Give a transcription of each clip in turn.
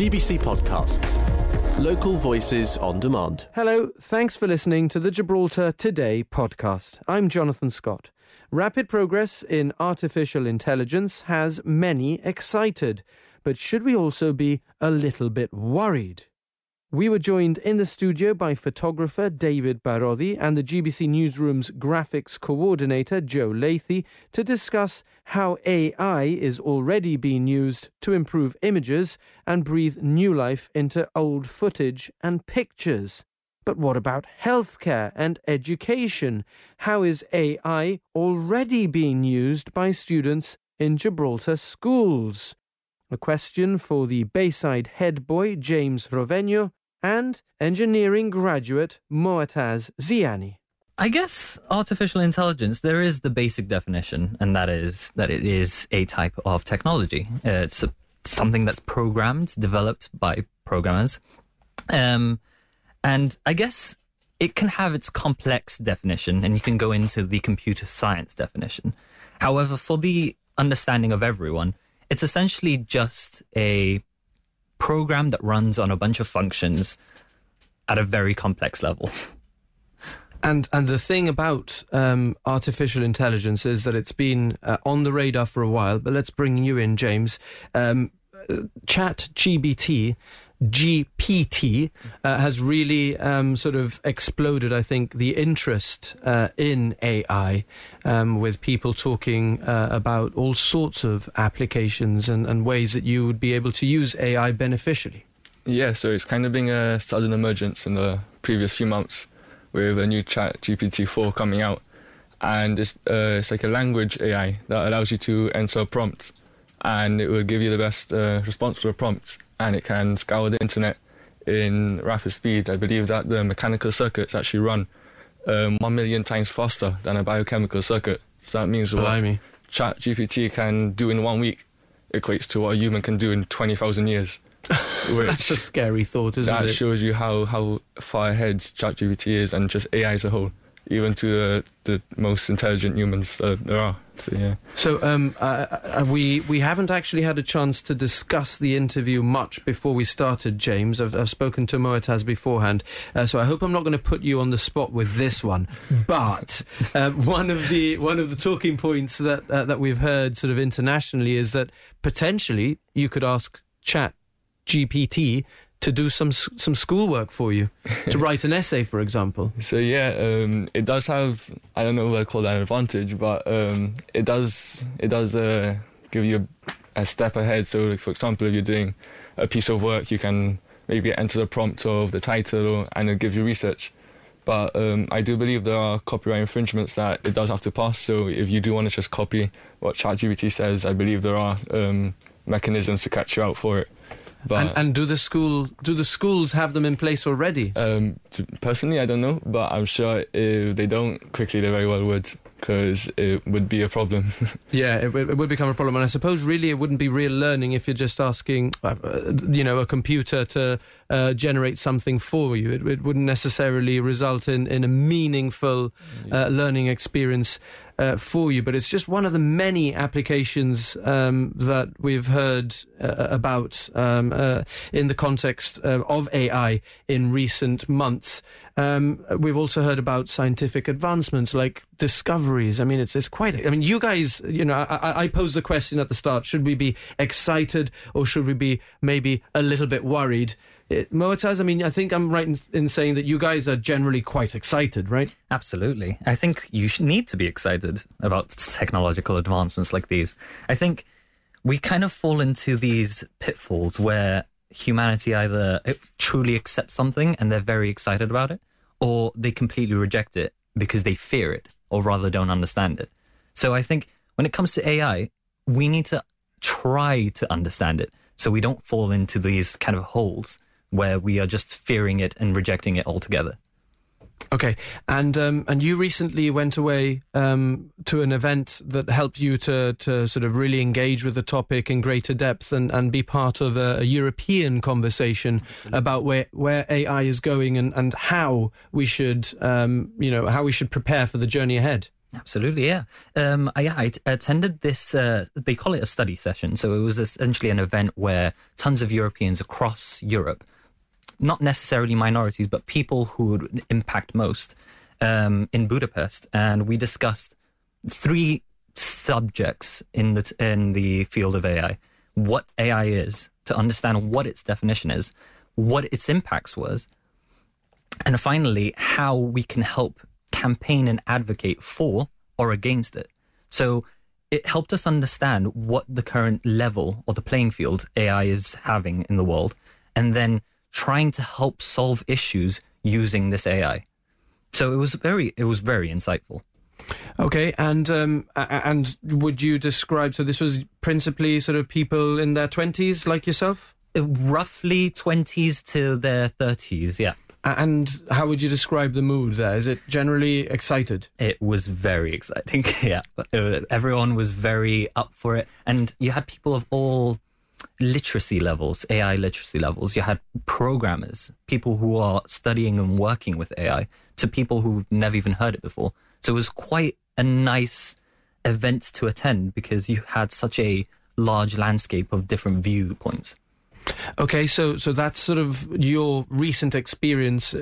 GBC Podcasts. Local voices on demand. Hello, thanks for listening to the Gibraltar Today podcast. I'm Jonathan Scott. Rapid progress in artificial intelligence has many excited, but should we also be a little bit worried? We were joined in the studio by photographer David Parody and the GBC Newsroom's graphics coordinator Joe Lathey to discuss how AI is already being used to improve images and breathe new life into old footage and pictures. But what about healthcare and education? How is AI already being used by students in Gibraltar schools? A question for the Bayside head boy James Rovegno and engineering graduate Mouetaz Ziani. I guess artificial intelligence, there is the basic definition, and that is that it is a type of technology. It's a, something that's programmed, developed by programmers. Um, and I guess it can have its complex definition, and you can go into the computer science definition. However, for the understanding of everyone, it's essentially just a program that runs on a bunch of functions at a very complex level. And and the thing about um, artificial intelligence is that it's been uh, on the radar for a while. But let's bring you in, James. Um, Chat GPT GPT uh, has really um, sort of exploded, I think, the interest uh, in AI, um, with people talking uh, about all sorts of applications and, and ways that you would be able to use AI beneficially. Yeah, so it's kind of been a sudden emergence in the previous few months with a new chat GPT-4 coming out. And it's, uh, it's like a language AI that allows you to enter a prompt and it will give you the best uh, response for a prompt and it can scour the internet in rapid speed. I believe that the mechanical circuits actually run um, one million times faster than a biochemical circuit. So that means Blimey. what Chat GPT can do in one week equates to what a human can do in 20,000 years. That's a scary thought, isn't that it? That shows you how, how far ahead ChatGPT is and just AI as a whole, even to the, the most intelligent humans uh, there are. So, yeah. So um, uh, uh, we we haven't actually had a chance to discuss the interview much before we started, James. I've, I've spoken to Mouetaz beforehand, uh, so I hope I'm not going to put you on the spot with this one. But uh, one of the one of the talking points that uh, that we've heard sort of internationally is that potentially you could ask Chat GPT to do some some schoolwork for you, to write an essay, for example. So yeah, um, it does have I don't know what I call that an advantage, but um, it does it does uh, give you a, a step ahead. So like, for example, if you're doing a piece of work, you can maybe enter the prompt of the title and it gives you research. But um, I do believe there are copyright infringements that it does have to pass. So if you do want to just copy what ChatGPT says, I believe there are um, mechanisms to catch you out for it. But And, and do the school do the schools have them in place already? Um, to, personally, I don't know, but I'm sure if they don't quickly, they very well would, because it would be a problem. Yeah, it, would- it would become a problem, and I suppose really it wouldn't be real learning if you're just asking, uh, uh, you know, a computer to uh, generate something for you. It, it wouldn't necessarily result in in a meaningful uh, learning experience uh, for you. But it's just one of the many applications um, that we've heard uh, about um, uh, in the context uh, of AI in recent months. Um, we've also heard about scientific advancements like discoveries. I mean, it's it's quite. I mean, you guys, you know, I, I- I posed the question at the start: should we be excited or should we be maybe a little bit worried? Mouetaz, I mean, I think I'm right in, in saying that you guys are generally quite excited, right? Absolutely. I think you need to be excited about technological advancements like these. I think we kind of fall into these pitfalls where humanity either uh, truly accepts something and they're very excited about it, or they completely reject it because they fear it, or rather don't understand it. So I think when it comes to AI, we need to try to understand it so we don't fall into these kind of holes where we are just fearing it and rejecting it altogether. Okay, and um, and you recently went away um, to an event that helped you to to sort of really engage with the topic in greater depth and, and be part of a, a European conversation about where where AI is going and, and how we should um, you know how we should prepare for the journey ahead. Absolutely, yeah. Um, I, I attended this. Uh, they call it a study session, so it was essentially an event where tons of Europeans across Europe, not necessarily minorities, but people who would impact most, um, in Budapest, and we discussed three subjects in the in the field of AI: what AI is, to understand what its definition is, what its impacts was, and finally how we can help campaign and advocate for or against it. So it helped us understand what the current level or the playing field AI is having in the world, and then trying to help solve issues using this AI. So it was very, it was very insightful. Okay, and um, and would you describe? So this was principally sort of people in their twenties, like yourself. Uh, roughly twenties to their thirties. Yeah. And how would you describe the mood there? Is it generally excited? It was very exciting. yeah, uh, everyone was very up for it, and you had people of all literacy levels, AI literacy levels. You had programmers, people who are studying and working with AI, to people who've never even heard it before. So it was quite a nice event to attend because you had such a large landscape of different viewpoints. Okay, so so that's sort of your recent experience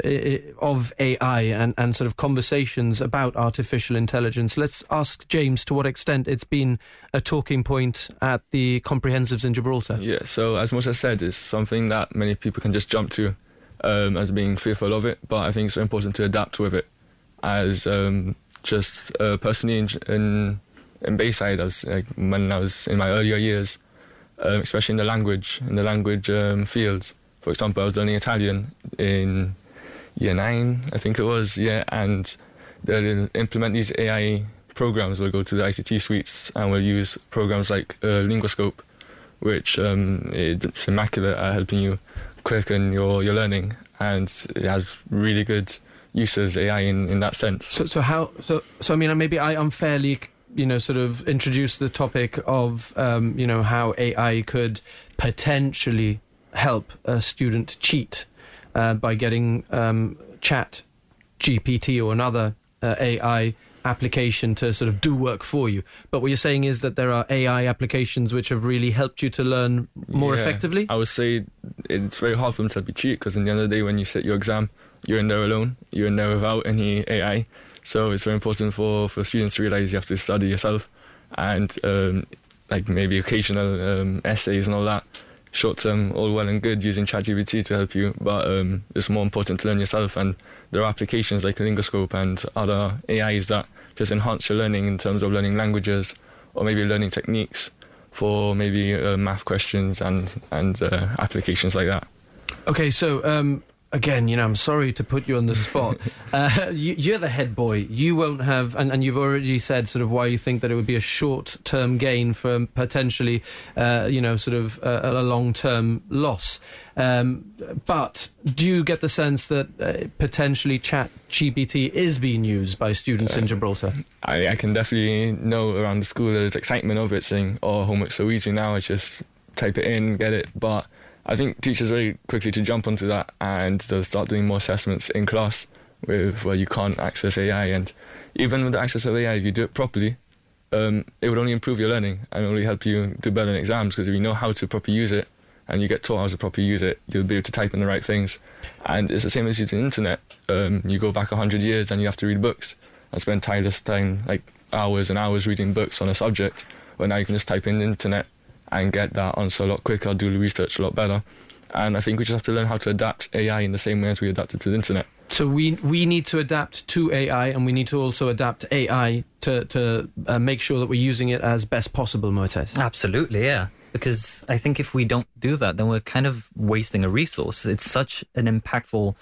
of AI and, and sort of conversations about artificial intelligence. Let's ask James to what extent it's been a talking point at the comprehensives in Gibraltar. Yeah, so as much as I said, it's something that many people can just jump to um, as being fearful of it, but I think it's important to adapt with it. As um, just uh, personally in, in in Bayside, I was like when I was in my earlier years um, especially in the language in the language um, fields. For example, I was learning Italian in year nine, I think it was, yeah, and they'll implement these AI programs. We'll go to the ICT suites and we'll use programs like uh, Linguascope, which um, it's immaculate at helping you quicken your, your learning, and it has really good uses AI in, in that sense. So, so how? So, so I mean, maybe I unfairly you know, sort of introduce the topic of, um, you know, how AI could potentially help a student cheat uh, by getting um, Chat GPT or another uh, AI application to sort of do work for you. But what you're saying is that there are AI applications which have really helped you to learn more yeah, effectively? I would say it's very hard for them to be cheat because in the end of the day, when you sit your exam, you're in there alone, you're in there without any AI. So it's very important for, for students to realize you have to study yourself and um, like maybe occasional um, essays and all that. Short term, all well and good using ChatGPT to help you, but um, it's more important to learn yourself. And there are applications like Linguascope and other AIs that just enhance your learning in terms of learning languages or maybe learning techniques for maybe uh, math questions and and uh, applications like that. Okay, so um, again, you know, I'm sorry to put you on the spot. uh, you, are the head boy. You won't have, and, and, you've already said sort of why you think that it would be a short term gain for potentially, uh, you know, sort of uh, a long term loss. Um, but do you get the sense that uh, potentially Chat GPT is being used by students in uh, Gibraltar? I, I can definitely know around the school there's excitement of it, saying, "Oh, homework's so easy now. I just type it in, get it." But I think teachers very quickly to jump onto that and they'll start doing more assessments in class with where you can't access AI. And even with the access of AI, if you do it properly, um, it would only improve your learning and only help you do better in exams because if you know how to properly use it and you get taught how to properly use it, you'll be able to type in the right things. And it's the same as using the internet. Um, you go back 100 years and you have to read books and spend tireless time, like hours and hours reading books on a subject. But now you can just type in the internet and get that answer a lot quicker, do the research a lot better. And I think we just have to learn how to adapt AI in the same way as we adapted to the internet. So we we need to adapt to AI, and we need to also adapt AI to to uh, make sure that we're using it as best possible, Moises. Absolutely, yeah. Because I think if we don't do that, then we're kind of wasting a resource. It's such an impactful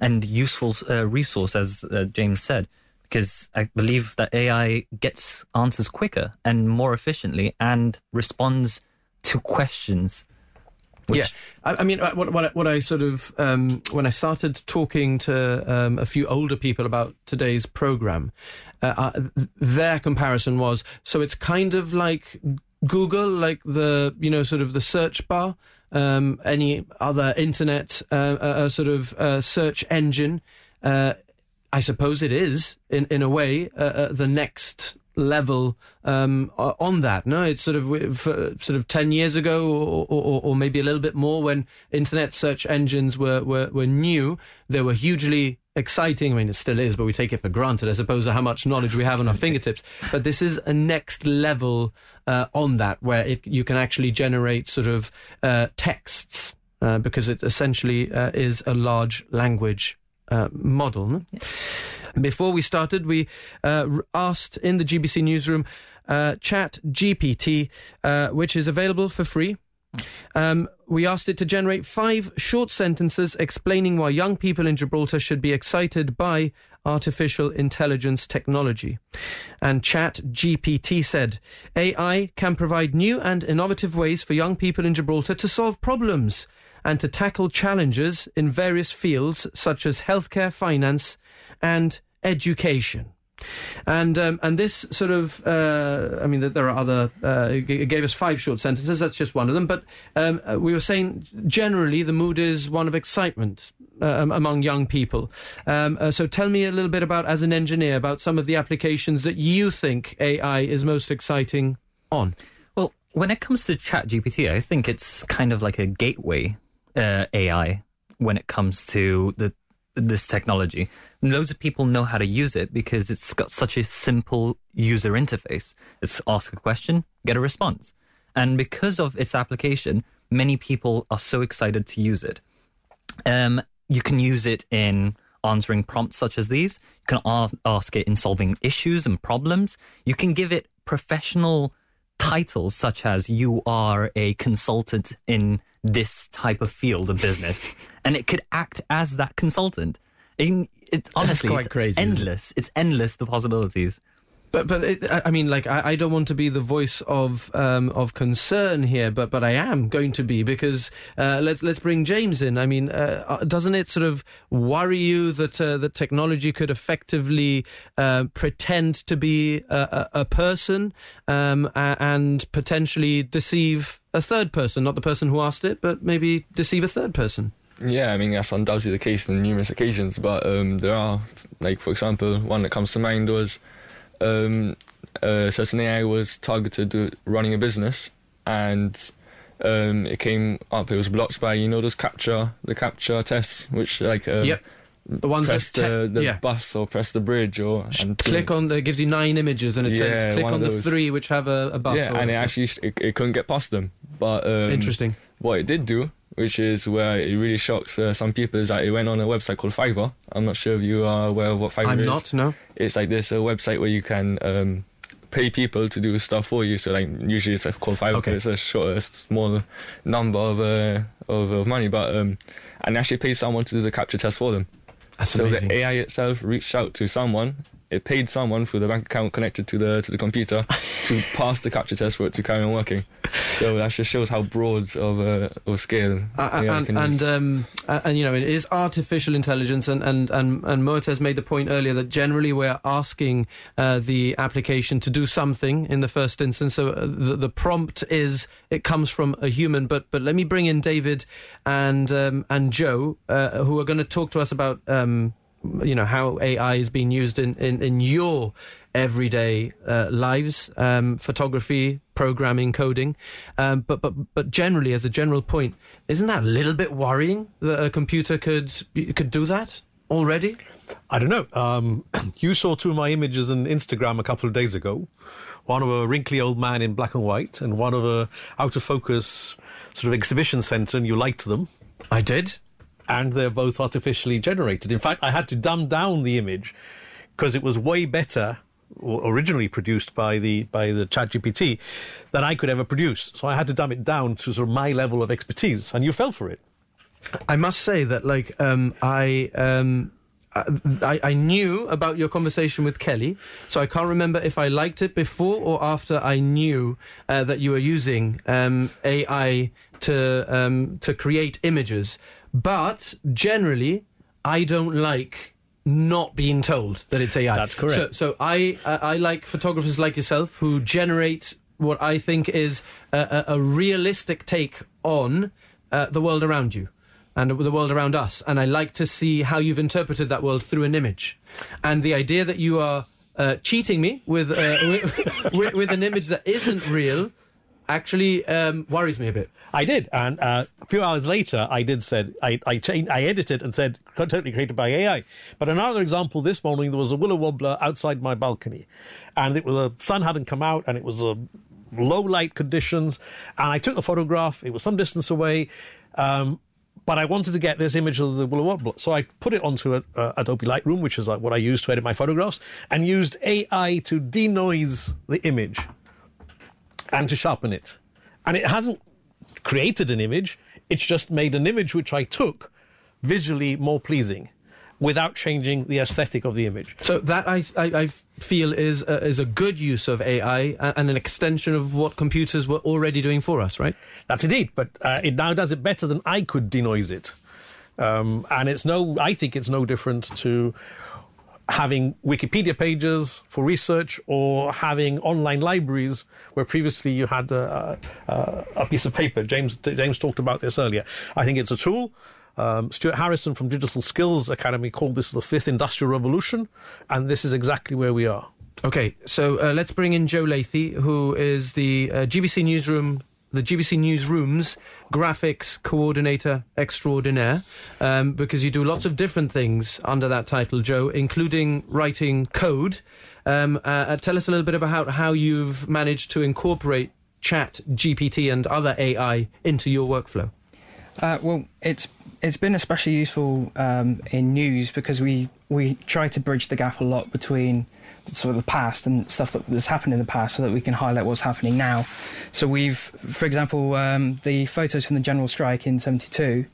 and useful uh, resource, as uh, James said because I believe that AI gets answers quicker and more efficiently and responds to questions. Which... Yeah, I, I, mean, uh, what, what, what I sort of um, when I started talking to um, a few older people about today's program, uh, uh, their comparison was so it's kind of like Google, like the you know sort of the search bar, um, any other internet uh, uh, sort of search engine I suppose it is in in a way uh, uh, the next level um, on that. No, it's sort of sort of ten years ago, or, or, or maybe a little bit more, when internet search engines were, were were new. They were hugely exciting. I mean, it still is, but we take it for granted, I suppose, how much knowledge we have on our fingertips. But this is a next level uh, on that, where it, you can actually generate sort of uh, texts uh, because it essentially uh, is a large language uh, model. Before we started, we uh, asked in the GBC newsroom uh, Chat GPT, uh, which is available for free. Um, we asked it to generate five short sentences explaining why young people in Gibraltar should be excited by artificial intelligence technology. And Chat GPT said AI can provide new and innovative ways for young people in Gibraltar to solve problems and to tackle challenges in various fields such as healthcare, finance, and education. And um, and this sort of, uh, I mean, there are other. Uh, it gave us five short sentences. That's just one of them. But um, uh, we were saying generally the mood is one of excitement uh, among young people. Um, uh, so tell me a little bit about, as an engineer, about some of the applications that you think AI is most exciting on. Well, when it comes to ChatGPT, I think it's kind of like a gateway uh, AI when it comes to the this technology. Loads of people know how to use it because it's got such a simple user interface. It's ask a question, get a response. And because of its application, many people are so excited to use it. Um, you can use it in answering prompts such as these. You can ask, ask it in solving issues and problems. You can give it professional titles such as you are a consultant in this type of field of business, and it could act as that consultant. In, it, honestly, quite it's crazy, isn't it? endless. It's endless the possibilities. But but it, I mean, like I, I don't want to be the voice of um, of concern here, but but I am going to be because uh, let's let's bring James in. I mean, uh, uh, doesn't it sort of worry you that uh, that technology could effectively uh, pretend to be a, a, a person um, and potentially deceive a third person, not the person who asked it, but maybe deceive a third person? Yeah, I mean that's undoubtedly the case on numerous occasions, but um, there are, like for example, one that comes to mind was um, a certain AI was targeted to running a business, and um, it came up. It was blocked by you know those CAPTCHA the CAPTCHA tests, which like um, Yep. The ones press that te- the, the yeah. bus or press the bridge or and click on the it gives you nine images and it says click on the three which have a, a bus. yeah, or and it actually it, it couldn't get past them. But um, interesting. what it did do, which is where it really shocks uh, some people, is that it went on a website called Fiverr. I'm not sure if you are aware of what Fiverr is. I'm not no. It's like this a website where you can um, pay people to do stuff for you. So like usually it's like called Fiverr. Okay. It's a short, a small number of uh, of, of money, but um, and they actually pay someone to do the CAPTCHA test for them. That's so amazing. the AI itself reached out to someone. It paid someone through the bank account connected to the to the computer to pass the CAPTCHA test for it to carry on working. So that just shows how broad of a of scale Uh, and and, um, and you know it is artificial intelligence and and and, and Mouetaz made the point earlier that generally we're asking uh, the application to do something in the first instance so uh, the, the prompt is it comes from a human but but let me bring in David and um, and Joe uh, who are going to talk to us about um, you know how AI is being used in in, in your everyday uh, lives, um, photography, programming, coding. Um, but but but generally, as a general point, isn't that a little bit worrying that a computer could could do that already? I don't know. Um, you saw two of my images on Instagram a couple of days ago. One of a wrinkly old man in black and white, and one of a out of focus sort of exhibition centre, and you liked them. I did. And they're both artificially generated. In fact, I had to dumb down the image because it was way better, originally produced by the by the ChatGPT, than I could ever produce. So I had to dumb it down to sort of my level of expertise, and you fell for it. I must say that, like, um, I. Um, I, I knew about your conversation with Kelly, so I can't remember if I liked it before or after I knew uh, that you were using um, AI to um, to create images. But generally, I don't like not being told that it's AI. That's correct. So, so I I I like photographers like yourself who generate what I think is a, a, a realistic take on uh, the world around you. and the world around us, and I like to see how you've interpreted that world through an image. And the idea that you are uh, cheating me with, uh, with, with with an image that isn't real actually um, worries me a bit. I did, and uh, a few hours later, I did said I I changed, I edited and said totally created by AI. But another example this morning, there was a willow warbler outside my balcony, and it was the sun hadn't come out, and it was a low light conditions, and I took the photograph. It was some distance away. Um, but I wanted to get this image of the willow warbler. So I put it onto a, uh, Adobe Lightroom, which is like what I use to edit my photographs, and used AI to denoise the image and to sharpen it. And it hasn't created an image, it's just made an image which I took visually more pleasing without changing the aesthetic of the image. So that I, I, I feel is a, is a good use of AI and an extension of what computers were already doing for us, right? That's indeed, but uh, it now does it better than I could denoise it. Um, and it's no, I think it's no different to having Wikipedia pages for research or having online libraries where previously you had a, a, a piece of paper. James James talked about this earlier. I think it's a tool. Um, Stuart Harrison from Digital Skills Academy called this the fifth industrial revolution, and this is exactly where we are. Okay, so uh, let's bring in Joe Lathey, who is the uh, GBC Newsroom the GBC Newsroom's graphics coordinator extraordinaire, um, because you do lots of different things under that title, Joe, including writing code. Um, uh, uh tell us a little bit about how you've managed to incorporate Chat GPT and other AI into your workflow. Uh, well, it's it's been especially useful um, in news because we we try to bridge the gap a lot between sort of the past and stuff that has happened in the past so that we can highlight what's happening now. So we've, for example, um, the photos from the general strike in 72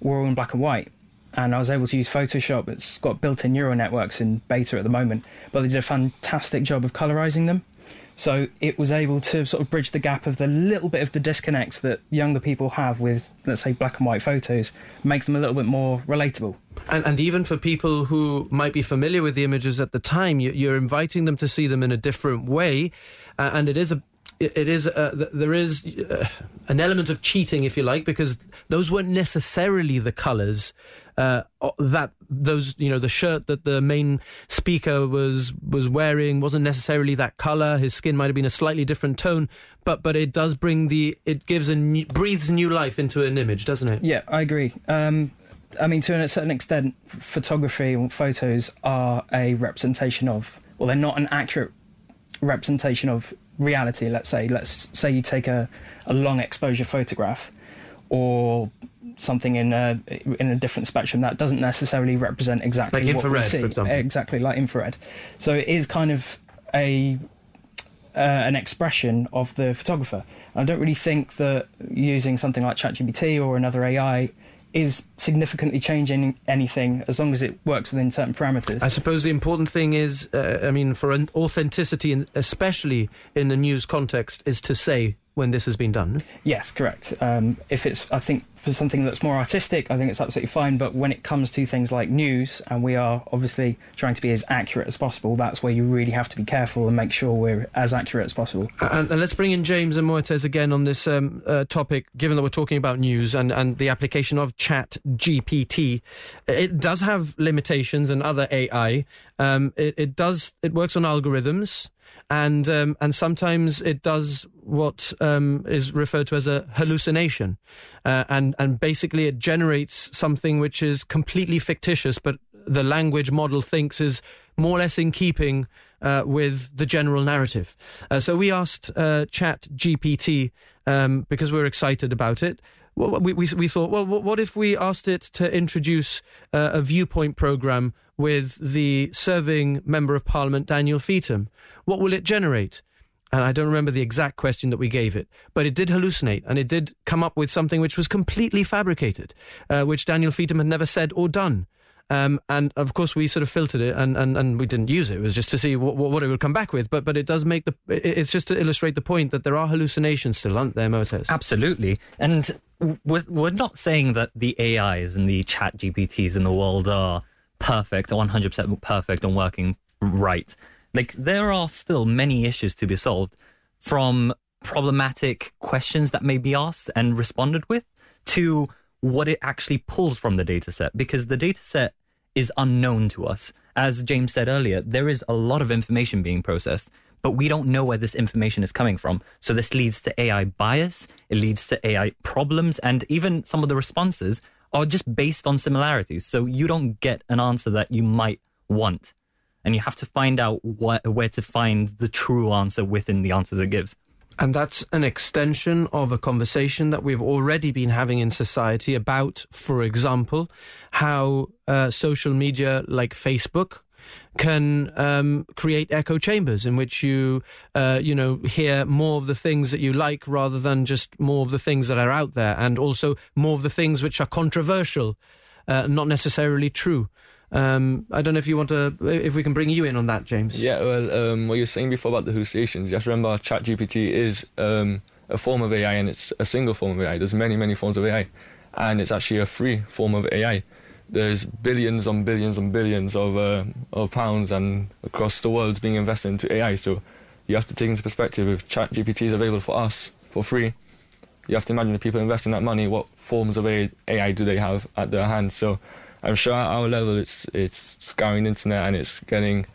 were all in black and white. And I was able to use Photoshop. It's got built in neural networks in beta at the moment, but they did a fantastic job of colorizing them. So it was able to sort of bridge the gap of the little bit of the disconnect that younger people have with, let's say, black and white photos, make them a little bit more relatable. And, and even for people who might be familiar with the images at the time, you, are inviting them to see them in a different way. Uh, and it is a it is uh, there is uh, an element of cheating, if you like, because those weren't necessarily the colours uh, that those you know the shirt that the main speaker was was wearing wasn't necessarily that color. His skin might have been a slightly different tone, but but it does bring the it gives a new, breathes new life into an image, doesn't it? Yeah, I agree. Um, I mean, to a certain extent, photography and photos are a representation of, well, they're not an accurate representation of reality. Let's say, let's say you take a, a long exposure photograph, or something in a in a different spectrum that doesn't necessarily represent exactly like what we see. For example. Exactly like infrared. So it is kind of a uh, an expression of the photographer. I don't really think that using something like ChatGPT or another AI is significantly changing anything as long as it works within certain parameters. I suppose the important thing is, uh, I mean, for authenticity, especially in the news context, is to say when this has been done. Yes, correct. Um, if it's, I think, for something that's more artistic, I think it's absolutely fine. But when it comes to things like news, and we are obviously trying to be as accurate as possible, that's where you really have to be careful and make sure we're as accurate as possible. And, and let's bring in James and Moises again on this um, uh, topic, given that we're talking about news and, and the application of Chat GPT. It does have limitations and other AI. Um, it, it does, it works on algorithms and um, and sometimes it does what um, is referred to as a hallucination, uh, and and basically it generates something which is completely fictitious, but the language model thinks is more or less in keeping uh, with the general narrative. Uh, so we asked uh, Chat GPT um, because we we're excited about it. We, we, we thought, well, what if we asked it to introduce uh, a viewpoint program with the serving member of parliament, Daniel Feetham? What will it generate? And I don't remember the exact question that we gave it, but it did hallucinate and it did come up with something which was completely fabricated, uh, which Daniel Feetham had never said or done. Um, and of course, we sort of filtered it and, and, and we didn't use it. It was just to see what, what it would come back with. But but it does make the it's just to illustrate the point that there are hallucinations still, aren't there, Moises? Absolutely. And we're, not saying that the AIs and the chat GPTs in the world are perfect, 100% perfect and working right. Like, there are still many issues to be solved from problematic questions that may be asked and responded with to what it actually pulls from the data set because the data set is unknown to us. As James said earlier, there is a lot of information being processed, but we don't know where this information is coming from. So this leads to AI bias, it leads to AI problems, and even some of the responses are just based on similarities. So you don't get an answer that you might want. And you have to find out where to find the true answer within the answers it gives. And that's an extension of a conversation that we've already been having in society about, for example, how uh, social media like Facebook can um, create echo chambers in which you, uh, you know, hear more of the things that you like rather than just more of the things that are out there, and also more of the things which are controversial, uh, not necessarily true. Um, I don't know if you want to, if we can bring you in on that, James. Yeah, well, um, what you were saying before about the hallucinations, you have to remember ChatGPT is um, a form of AI and it's a single form of AI. There's many, many forms of AI, and it's actually a free form of AI. There's billions on billions on billions of, uh, of pounds and across the world being invested into AI. So you have to take into perspective if ChatGPT is available for us for free, you have to imagine the people investing that money, what forms of AI do they have at their hands? So I'm sure at our level it's it's scouring the internet and it's getting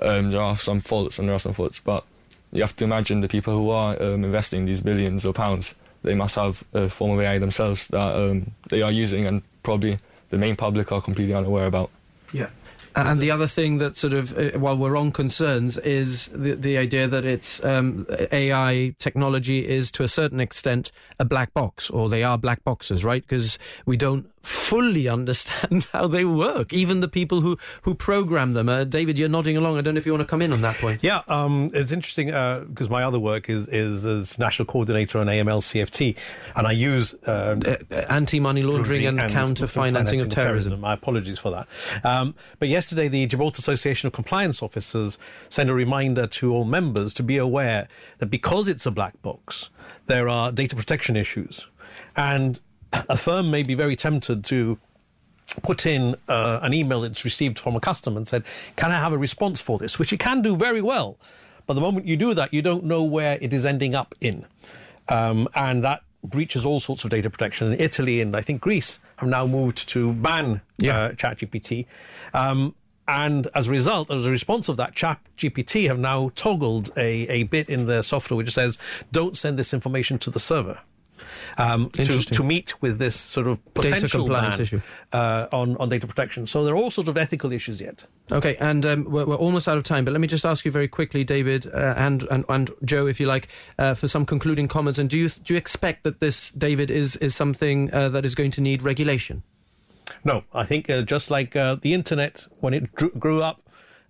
um, there are some faults and there are some faults, but you have to imagine the people who are um, investing these billions of pounds. They must have a form of AI themselves that um, they are using, and probably the main public are completely unaware about. Yeah. And the other thing that sort of, uh, while we're on concerns, is the, the idea that it's um, AI technology is to a certain extent a black box, or they are black boxes, right? Because we don't fully understand how they work. Even the people who, who program them. Uh, David, you're nodding along. I don't know if you want to come in on that point. Yeah, um, it's interesting because uh, my other work is, is as national coordinator on AML CFT, and I use uh, uh, anti money laundering and, and counter financing of terrorism. terrorism. My apologies for that. Um, but yesterday, the Gibraltar Association of Compliance Officers sent a reminder to all members to be aware that because it's a black box, there are data protection issues. And a firm may be very tempted to put in uh, an email it's received from a customer and said, Can I have a response for this? Which it can do very well. But the moment you do that, you don't know where it is ending up in. Um, and that breaches all sorts of data protection. And Italy and I think Greece have now moved to ban yeah. uh, ChatGPT. Um, and as a result, as a response of that, ChatGPT have now toggled a, a bit in their software which says, don't send this information to the server um, to, to meet with this sort of potential ban issue. Uh, on, on data protection. So there are all sorts of ethical issues yet. Okay, and um, we're, we're, almost out of time, but let me just ask you very quickly, David uh, and, and, and Joe, if you like, uh, for some concluding comments. And do you do you expect that this, David, is is something uh, that is going to need regulation? No, I think uh, just like uh, the internet when it grew up,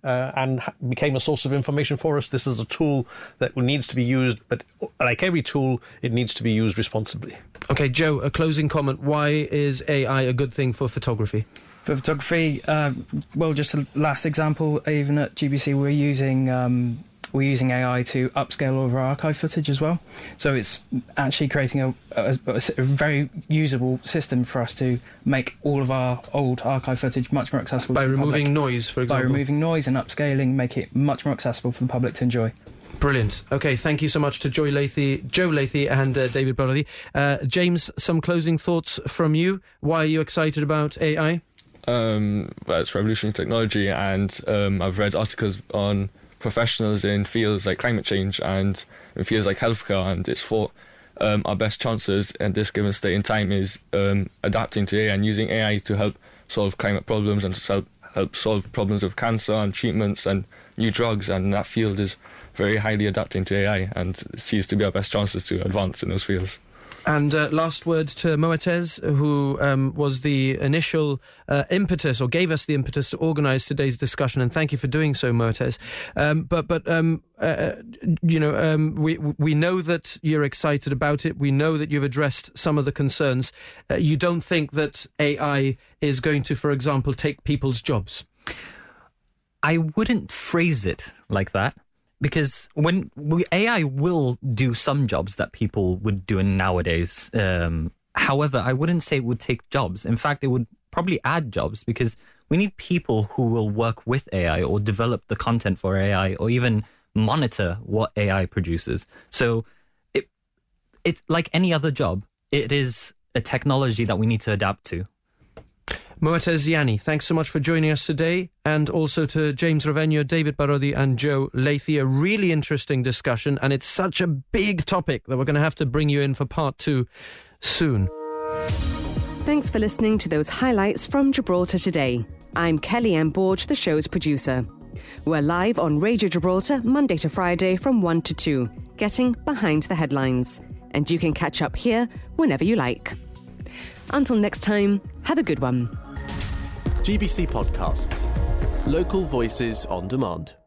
uh, and became a source of information for us. This is a tool that needs to be used, but like every tool, it needs to be used responsibly. Okay, Joe, a closing comment. Why is AI a good thing for photography? For photography, uh, well, just a last example, even at GBC, we're using um, we're using AI to upscale all of our archive footage as well. So it's actually creating a, a, a, very usable system for us to make all of our old archive footage much more accessible by removing noise, for example. By removing noise and upscaling, make it much more accessible for the public to enjoy. Brilliant. Okay, thank you so much to Joy Lathey, Joe Lathey and uh, David Brotherly. Uh, James, some closing thoughts from you. Why are you excited about AI? Um, well, it's revolutionary technology, and um, I've read articles on professionals in fields like climate change and in fields like healthcare, and it's thought um, our best chances at this given state in time is um, adapting to AI and using AI to help solve climate problems and to help, help solve problems of cancer and treatments and new drugs. And that field is very highly adapting to AI and seems to be our best chances to advance in those fields. And uh, last word to Mouetaz, who um, was the initial uh, impetus or gave us the impetus to organise today's discussion. And thank you for doing so, Mouetaz. Um, but but um, uh, uh you know um, we we know that you're excited about it. We know that you've addressed some of the concerns. Uh, you don't think that AI is going to, for example, take people's jobs. I wouldn't phrase it like that because when AI will do some jobs that people would do in nowadays. Um, however, I wouldn't say it would take jobs. In fact, it would probably add jobs because we need people who will work with AI or develop the content for AI or even monitor what AI produces. So it it like any other job, it is a technology that we need to adapt to. Mouetaz Ziani, thanks so much for joining us today, and also to James Rovegno, David Parody, and Joe Lathey. A really interesting discussion, and it's such a big topic that we're going to have to bring you in for part two soon. Thanks for listening to those highlights from Gibraltar today. I'm Kelly M. Borge, the show's producer. We're live on Radio Gibraltar Monday to Friday from 1 to 2, getting behind the headlines. And you can catch up here whenever you like. Until next time, have a good one. GBC Podcasts. Local voices on demand.